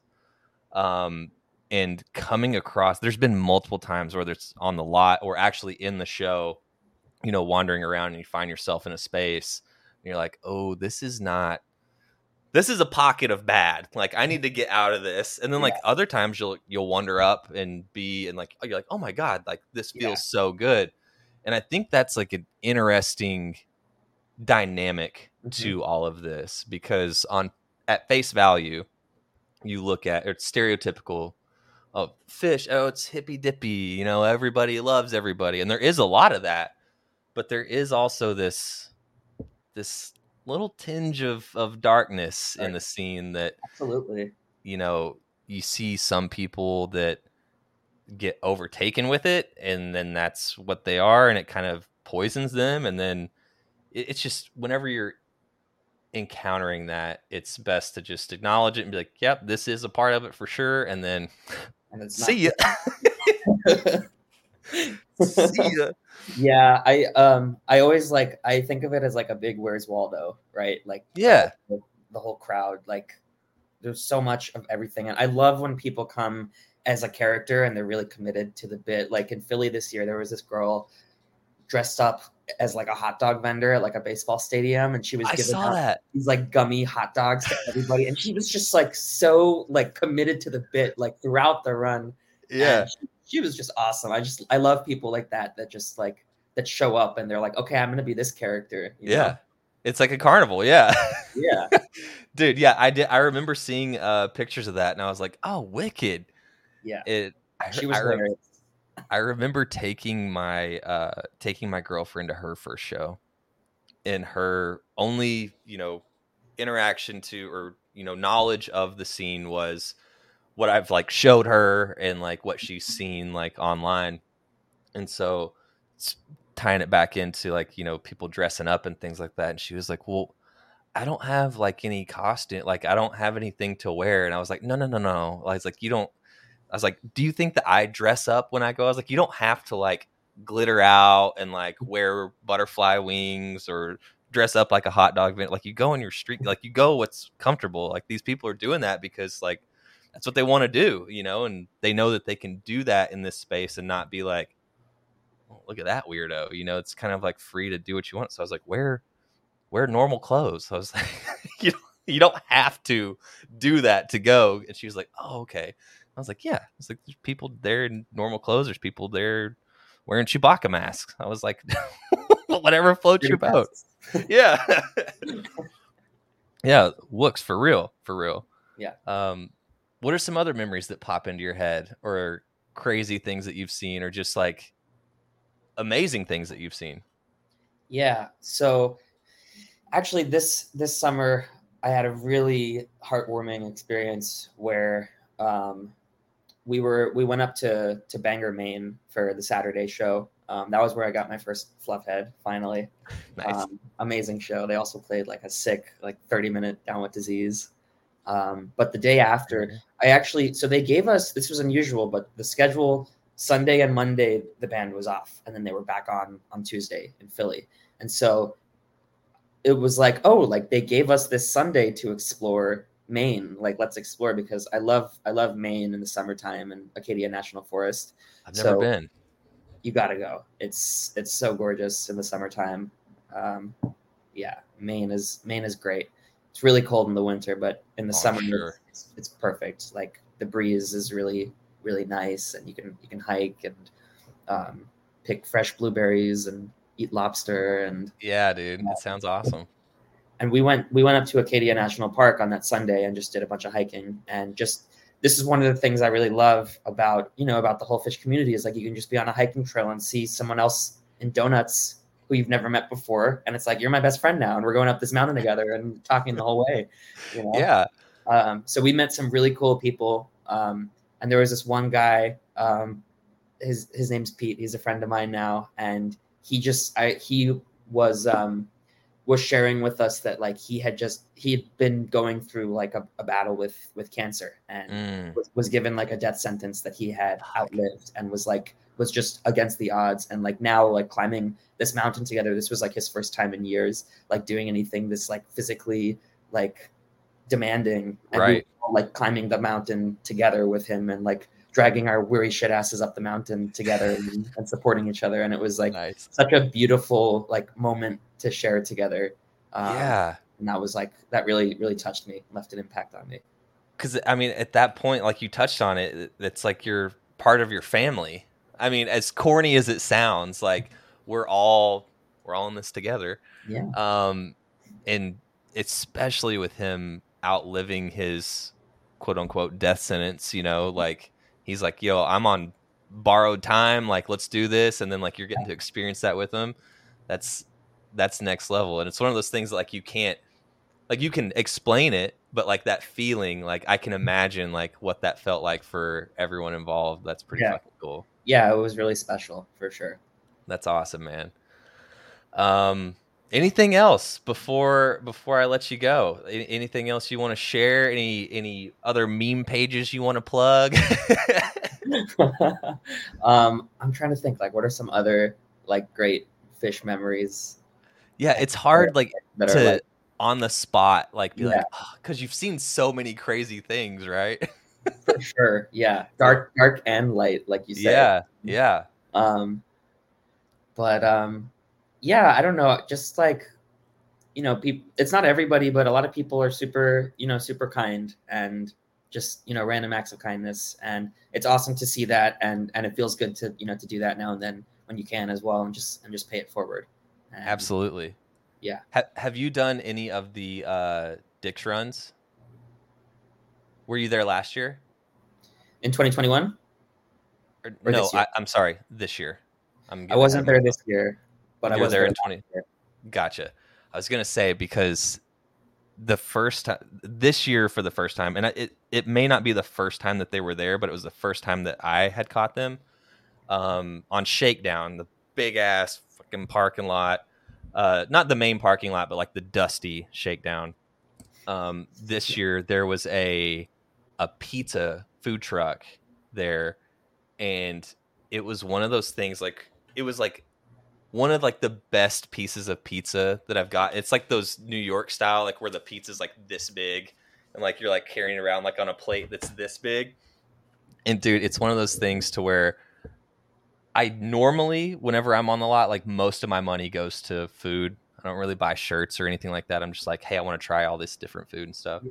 Um, and coming across, there's been multiple times whether it's on the lot or actually in the show, you know, wandering around and you find yourself in a space and you're like, oh, this is not this is a pocket of bad. Like I need to get out of this. And then like other times you'll you'll wander up and be and like you're like, oh my God, like this feels Yeah. so good. And I think that's like an interesting dynamic Mhm. to all of this because on at face value, you look at it's stereotypical of Phish, oh, it's hippy dippy, you know, everybody loves everybody. And there is a lot of that, but there is also this this little tinge of of darkness in the scene that Absolutely. you know you see some people that get overtaken with it and then that's what they are and it kind of poisons them and then it, it's just whenever you're encountering that it's best to just acknowledge it and be like yep this is a part of it for sure and then And it's see ya (laughs) see ya (laughs) yeah, I um I always like I think of it as like a big Where's Waldo, right? Like yeah the, the whole crowd. Like there's so much of everything. And I love when people come as a character and they're really committed to the bit. Like in Philly this year, there was this girl dressed up as like a hot dog vendor at like a baseball stadium and she was i giving saw out that these like gummy hot dogs to everybody and she was just like so like committed to the bit like throughout the run yeah she, she was just awesome i just i love people like that that just like that show up and they're like okay i'm gonna be this character you know? yeah it's like a carnival yeah (laughs) yeah dude. Yeah, I did. I remember seeing uh pictures of that, and I was like, "Oh, wicked!" Yeah, It. I, she was I, re- hilarious. I remember taking my uh taking my girlfriend to her first show, and her only you know interaction to or you know knowledge of the scene was what I've like showed her and like what she's seen like online, and so tying it back into like you know people dressing up and things like that, and she was like, "Well, I don't have like any costume, like I don't have anything to wear," and I was like, "No, no, no, no," I was like, "You don't." I was like, "Do you think that I dress up when I go?" I was like, "You don't have to like glitter out and like mm. wear butterfly wings or dress up like a hot dog vendor. Like you go in your street, like you go what's comfortable. Like these people are doing that because like that's what they want to do, you know, and they know that they can do that in this space and not be like, oh, look at that weirdo, you know. It's kind of like free to do what you want. So I was like, wear wear normal clothes. So I was (laughs) like, you don't, you don't have to do that to go. And she was like, oh okay. I was like, yeah. It's like there's people there in normal clothes. There's people there wearing Chewbacca masks. I was like, (laughs) whatever floats your boat. (laughs) Yeah. (laughs) yeah. Looks for real. For real. Yeah. Um, what are some other memories that pop into your head or crazy things that you've seen or just like amazing things that you've seen? Yeah. So actually this this summer I had a really heartwarming experience where um, we were we went up to to Bangor, Maine for the Saturday show. Um, that was where I got my first fluff head finally. Nice. Um, amazing show. They also played like a sick like 30 minute down with disease. Um, but the day after, I actually so they gave us this was unusual, but the schedule Sunday and Monday the band was off, and then they were back on on Tuesday in Philly, and so it was like oh like they gave us this Sunday to explore Maine, like let's explore because I love I love Maine in the summertime and Acadia National Forest. I've never so- been. You got to go. It's it's so gorgeous in the summertime. Um, yeah, Maine is Maine is great. It's really cold in the winter, but in the Oh, summer sure. it's, it's perfect. Like the breeze is really really nice, and you can you can hike and um, pick fresh blueberries and eat lobster and Yeah, dude. It sounds awesome. And we went we went up to Acadia National Park on that Sunday and just did a bunch of hiking. And just this is one of the things I really love about you know about the whole Phish community is like you can just be on a hiking trail and see someone else in donuts who you've never met before. And it's like you're my best friend now and we're going up this mountain together and talking the whole way you know? Yeah. um, so we met some really cool people um, and there was this one guy um, his his name's Pete. He's a friend of mine now. And he just I he was um, was sharing with us that like he had just he had been going through like a, a battle with with cancer and Mm. was, was given like a death sentence that he had outlived and was like was just against the odds and like now like climbing this mountain together this was like his first time in years like doing anything this like physically like demanding and we Right. were all, like climbing the mountain together with him and like dragging our weary shit asses up the mountain together and, and supporting each other and it was like nice. such a beautiful like moment to share together um, yeah. and that was like that really really touched me left an impact on me because I mean, at that point, like you touched on it, it's like you're part of your family. I mean, as corny as it sounds, like we're all we're all in this together. yeah Um, and especially with him outliving his quote unquote death sentence, you know, like he's like, "Yo, I'm on borrowed time. Like, let's do this," and then like you're getting to experience that with him. That's that's next level, and it's one of those things that, like you can't like you can explain it but like that feeling like i can imagine like what that felt like for everyone involved that's pretty Yeah. fucking cool yeah it was really special for sure that's awesome man um anything else before before i let you go? Anything else you want to share? Any any other meme pages you want to plug? (laughs) Um i'm trying to think like what are some other like great Phish memories? Yeah it's hard like to like on the spot like be Yeah. like because you've seen so many crazy things right? For sure (laughs) yeah. Dark dark and light like you said. Yeah yeah. Um but um yeah i don't know just like you know people it's not everybody but a lot of people are super you know super kind and just you know random acts of kindness and it's awesome to see that and and it feels good to you know to do that now and then when you can as well and just and just pay it forward And, absolutely Yeah. Ha- have you done any of the uh, Dick's runs? Were you there last year? In 2021, Or, Or no. I, I'm sorry, this year. I'm I wasn't there this year, but I You were was there in last 20 year. Gotcha. I was gonna say because the first time this year for the first time, and I- it it may not be the first time that they were there, but it was the first time that I had caught them um, on Shakedown, the big ass fucking parking lot. Uh, not the main parking lot, but like the dusty Shakedown. Um, this year there was a a pizza food truck there, and it was one of those things like it was like one of like the best pieces of pizza that I've got. It's like those New York style, like where the pizza's like this big, and like you're like carrying around like on a plate that's this big. And dude, it's one of those things to where I normally, whenever I'm on the lot, like most of my money goes to food. I don't really buy shirts or anything like that. I'm just like, hey, I want to try all this different food and stuff.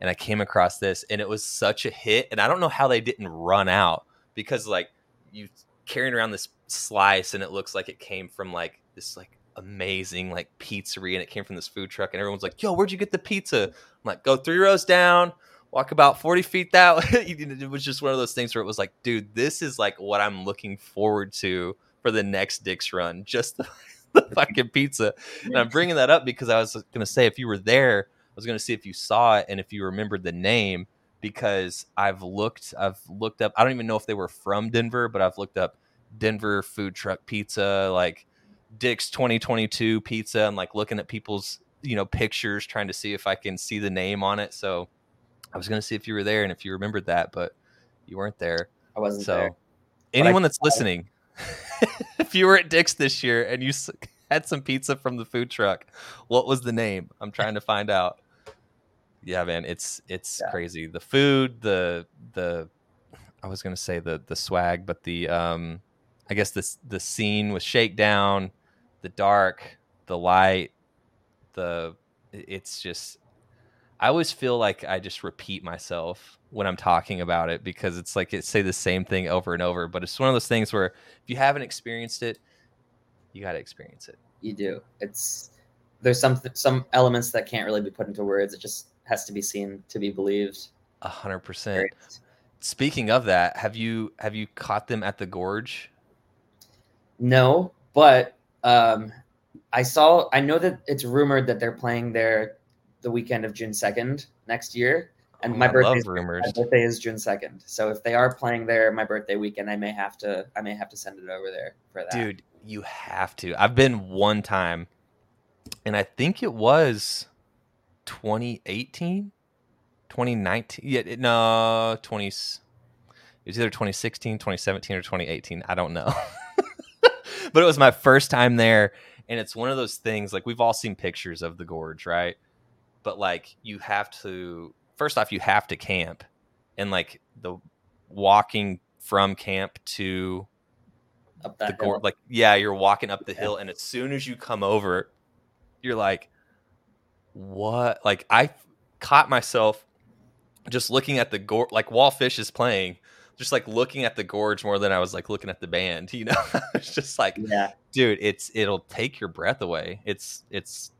And I came across this, and it was such a hit. And I don't know how they didn't run out because like you carrying around this slice and it looks like it came from like this like amazing like pizzeria and it came from this food truck and everyone's like yo where'd you get the pizza? I'm like go three rows down walk about 40 feet that (laughs) way. It was just one of those things where it was like dude this is like what i'm looking forward to for the next dick's run (laughs) just the, the fucking pizza. And i'm bringing that up because i was to say if you were there i was to see if you saw it and if you remembered the name because I've looked I've looked up I don't even know if they were from Denver, but I've looked up Denver food truck pizza, like Dick's 2022 pizza and like looking at people's, you know, pictures trying to see if I can see the name on it. So I was going to see if you were there and if you remembered that, but you weren't there. I wasn't So there. anyone that's listening, (laughs) if you were at Dick's this year and you (laughs) had some pizza from the food truck, what was the name? I'm trying to find out. Yeah, man, it's it's Yeah. crazy. The food, the the I was gonna say the the swag, but the um I guess this the scene with shakedown, the dark, the light, the it's just I always feel like I just repeat myself when I'm talking about it because it's like it say the same thing over and over. But it's one of those things where if you haven't experienced it, you got to experience it. You do. It's there's some some elements that can't really be put into words. It just has to be seen to be believed. A hundred percent. Speaking of that, have you have you caught them at the gorge? No, but um, I saw. I know that it's rumored that they're playing there the weekend of June second next year, and Oh, my birthday. love rumors. My birthday is June second, so if they are playing there my birthday weekend, I may have to. I may have to send it over there for that. Dude, you have to. I've been one time, and I think it was 2018, 2019. Yeah, no, 20. It was either 2016, 2017, or 2018. I don't know. (laughs) but it was my first time there, and it's one of those things. Like we've all seen pictures of the gorge, right? But like you have to. First off, you have to camp, and like the walking from camp to up the that gore hill. like yeah you're walking up the hill and as soon as you come over you're like what like I caught myself just looking at the gorge like while Phish is playing just like looking at the gorge more than i was like looking at the band (laughs) you know? It's just like yeah, dude it's it'll take your breath away. It's it's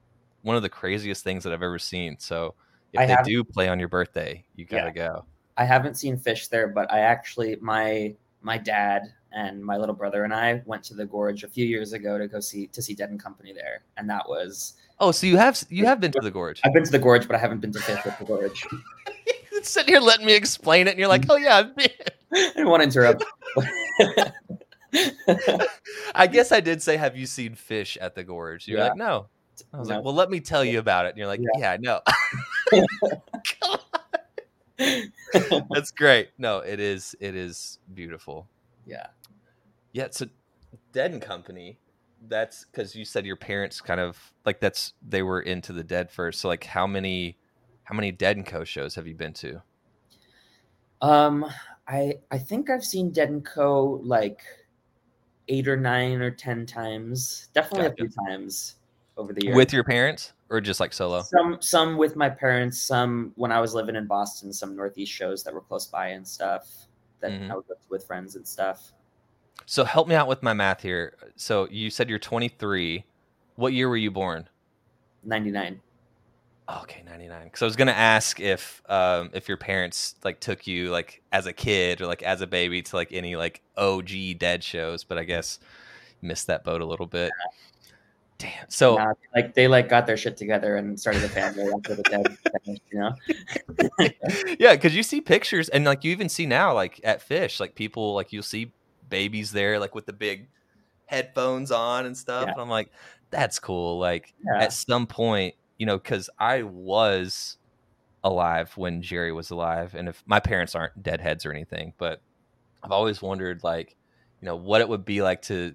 one of the craziest things that i've ever seen. So if I they do play on your birthday you gotta go. I haven't seen Phish there, but I actually my my dad and my little brother and I went to the gorge a few years ago to go see to see Dead and Company there, and that was oh so you have you have been to the gorge I've been to the gorge, but I haven't been to Phish at the gorge. (laughs) sitting here letting me explain it and you're like oh yeah I've been (laughs) I didn't want to interrupt. (laughs) I guess I did say, "Have you seen Phish at the gorge?" You're Yeah. like, "No." I was No. like, "Well, let me tell you about it." And you're like, Yeah. "Yeah, no." That's great. No, it is. It is beautiful. yeah. Yeah. So, Dead and Company. That's because you said your parents kind of like that's they were into the Dead first. So, like, how many, how many Dead and Co shows have you been to? Um, I I think I've seen Dead and Co. like eight or nine or ten times. Definitely a few times over the years. With your parents or just like solo? some some with my parents, some when I was living in Boston, some Northeast shows that were close by and stuff that Mhm. I was with, with friends and stuff. So help me out with my math here. So you said you're 23. What year were you born? 99. Okay, 99. Because I was gonna ask if um if your parents like took you like as a kid or like as a baby to like any like OG dead shows, but I guess missed that boat a little bit. Damn. So Nah, like they like got their shit together and started a family after the dead finished, you know. (laughs) yeah, because you see pictures and like you even see now like at Phish, like people like you'll see babies there like with the big headphones on and stuff. Yeah. And I'm like, that's cool. Like Yeah. at some point, you know, because I was alive when Jerry was alive, and if my parents aren't deadheads or anything, but I've always wondered like, you know, what it would be like to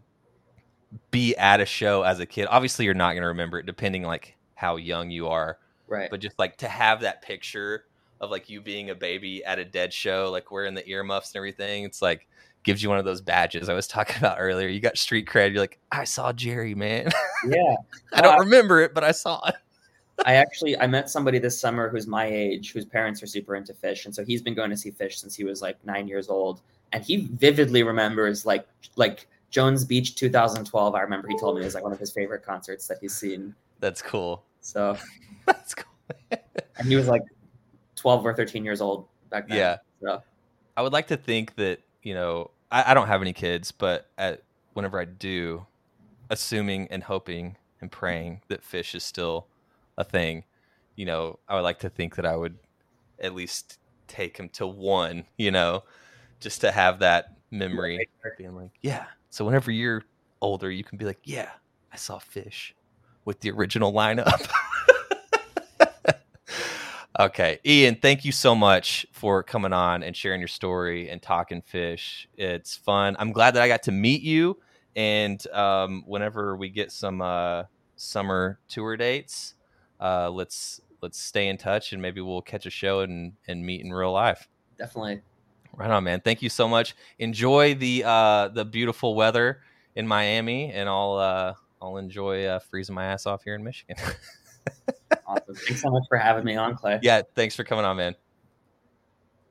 be at a show as a kid. Obviously, you're not going to remember it, depending like how young you are Right. but just like to have that picture of like you being a baby at a dead show, like wearing the earmuffs and everything, it's like gives you one of those badges I was talking (laughs) about earlier. You got street cred. You're like, I saw Jerry, man. (laughs) yeah. I don't I- remember it, but I saw it. (laughs) I actually I met somebody this summer who's my age, whose parents are super into Phish, and so he's been going to see Phish since he was like nine years old, and he vividly remembers like like Jones Beach 2012. I remember he told me it was like one of his favorite concerts that he's seen. That's cool. So, That's cool. and he was like 12 or 13 years old back then. Yeah. So, I would like to think that, you know, I, I don't have any kids, but at, whenever I do, assuming and hoping and praying that Phish is still a thing, you know, I would like to think that I would at least take him to one, you know, just to have that memory being like, yeah. So whenever you're older, you can be like, yeah, I saw Phish with the original lineup. (laughs) okay. Ian, thank you so much for coming on and sharing your story and talking Phish. It's fun. I'm glad that I got to meet you. And um, whenever we get some uh, summer tour dates, uh, let's let's stay in touch and maybe we'll catch a show and, and meet in real life. definitely. Right on, man. Thank you so much. Enjoy the uh, the beautiful weather in Miami, and I'll uh, I'll enjoy uh, freezing my ass off here in Michigan. (laughs) Awesome. Thanks so much for having me on, Clay. yeah, thanks for coming on, man.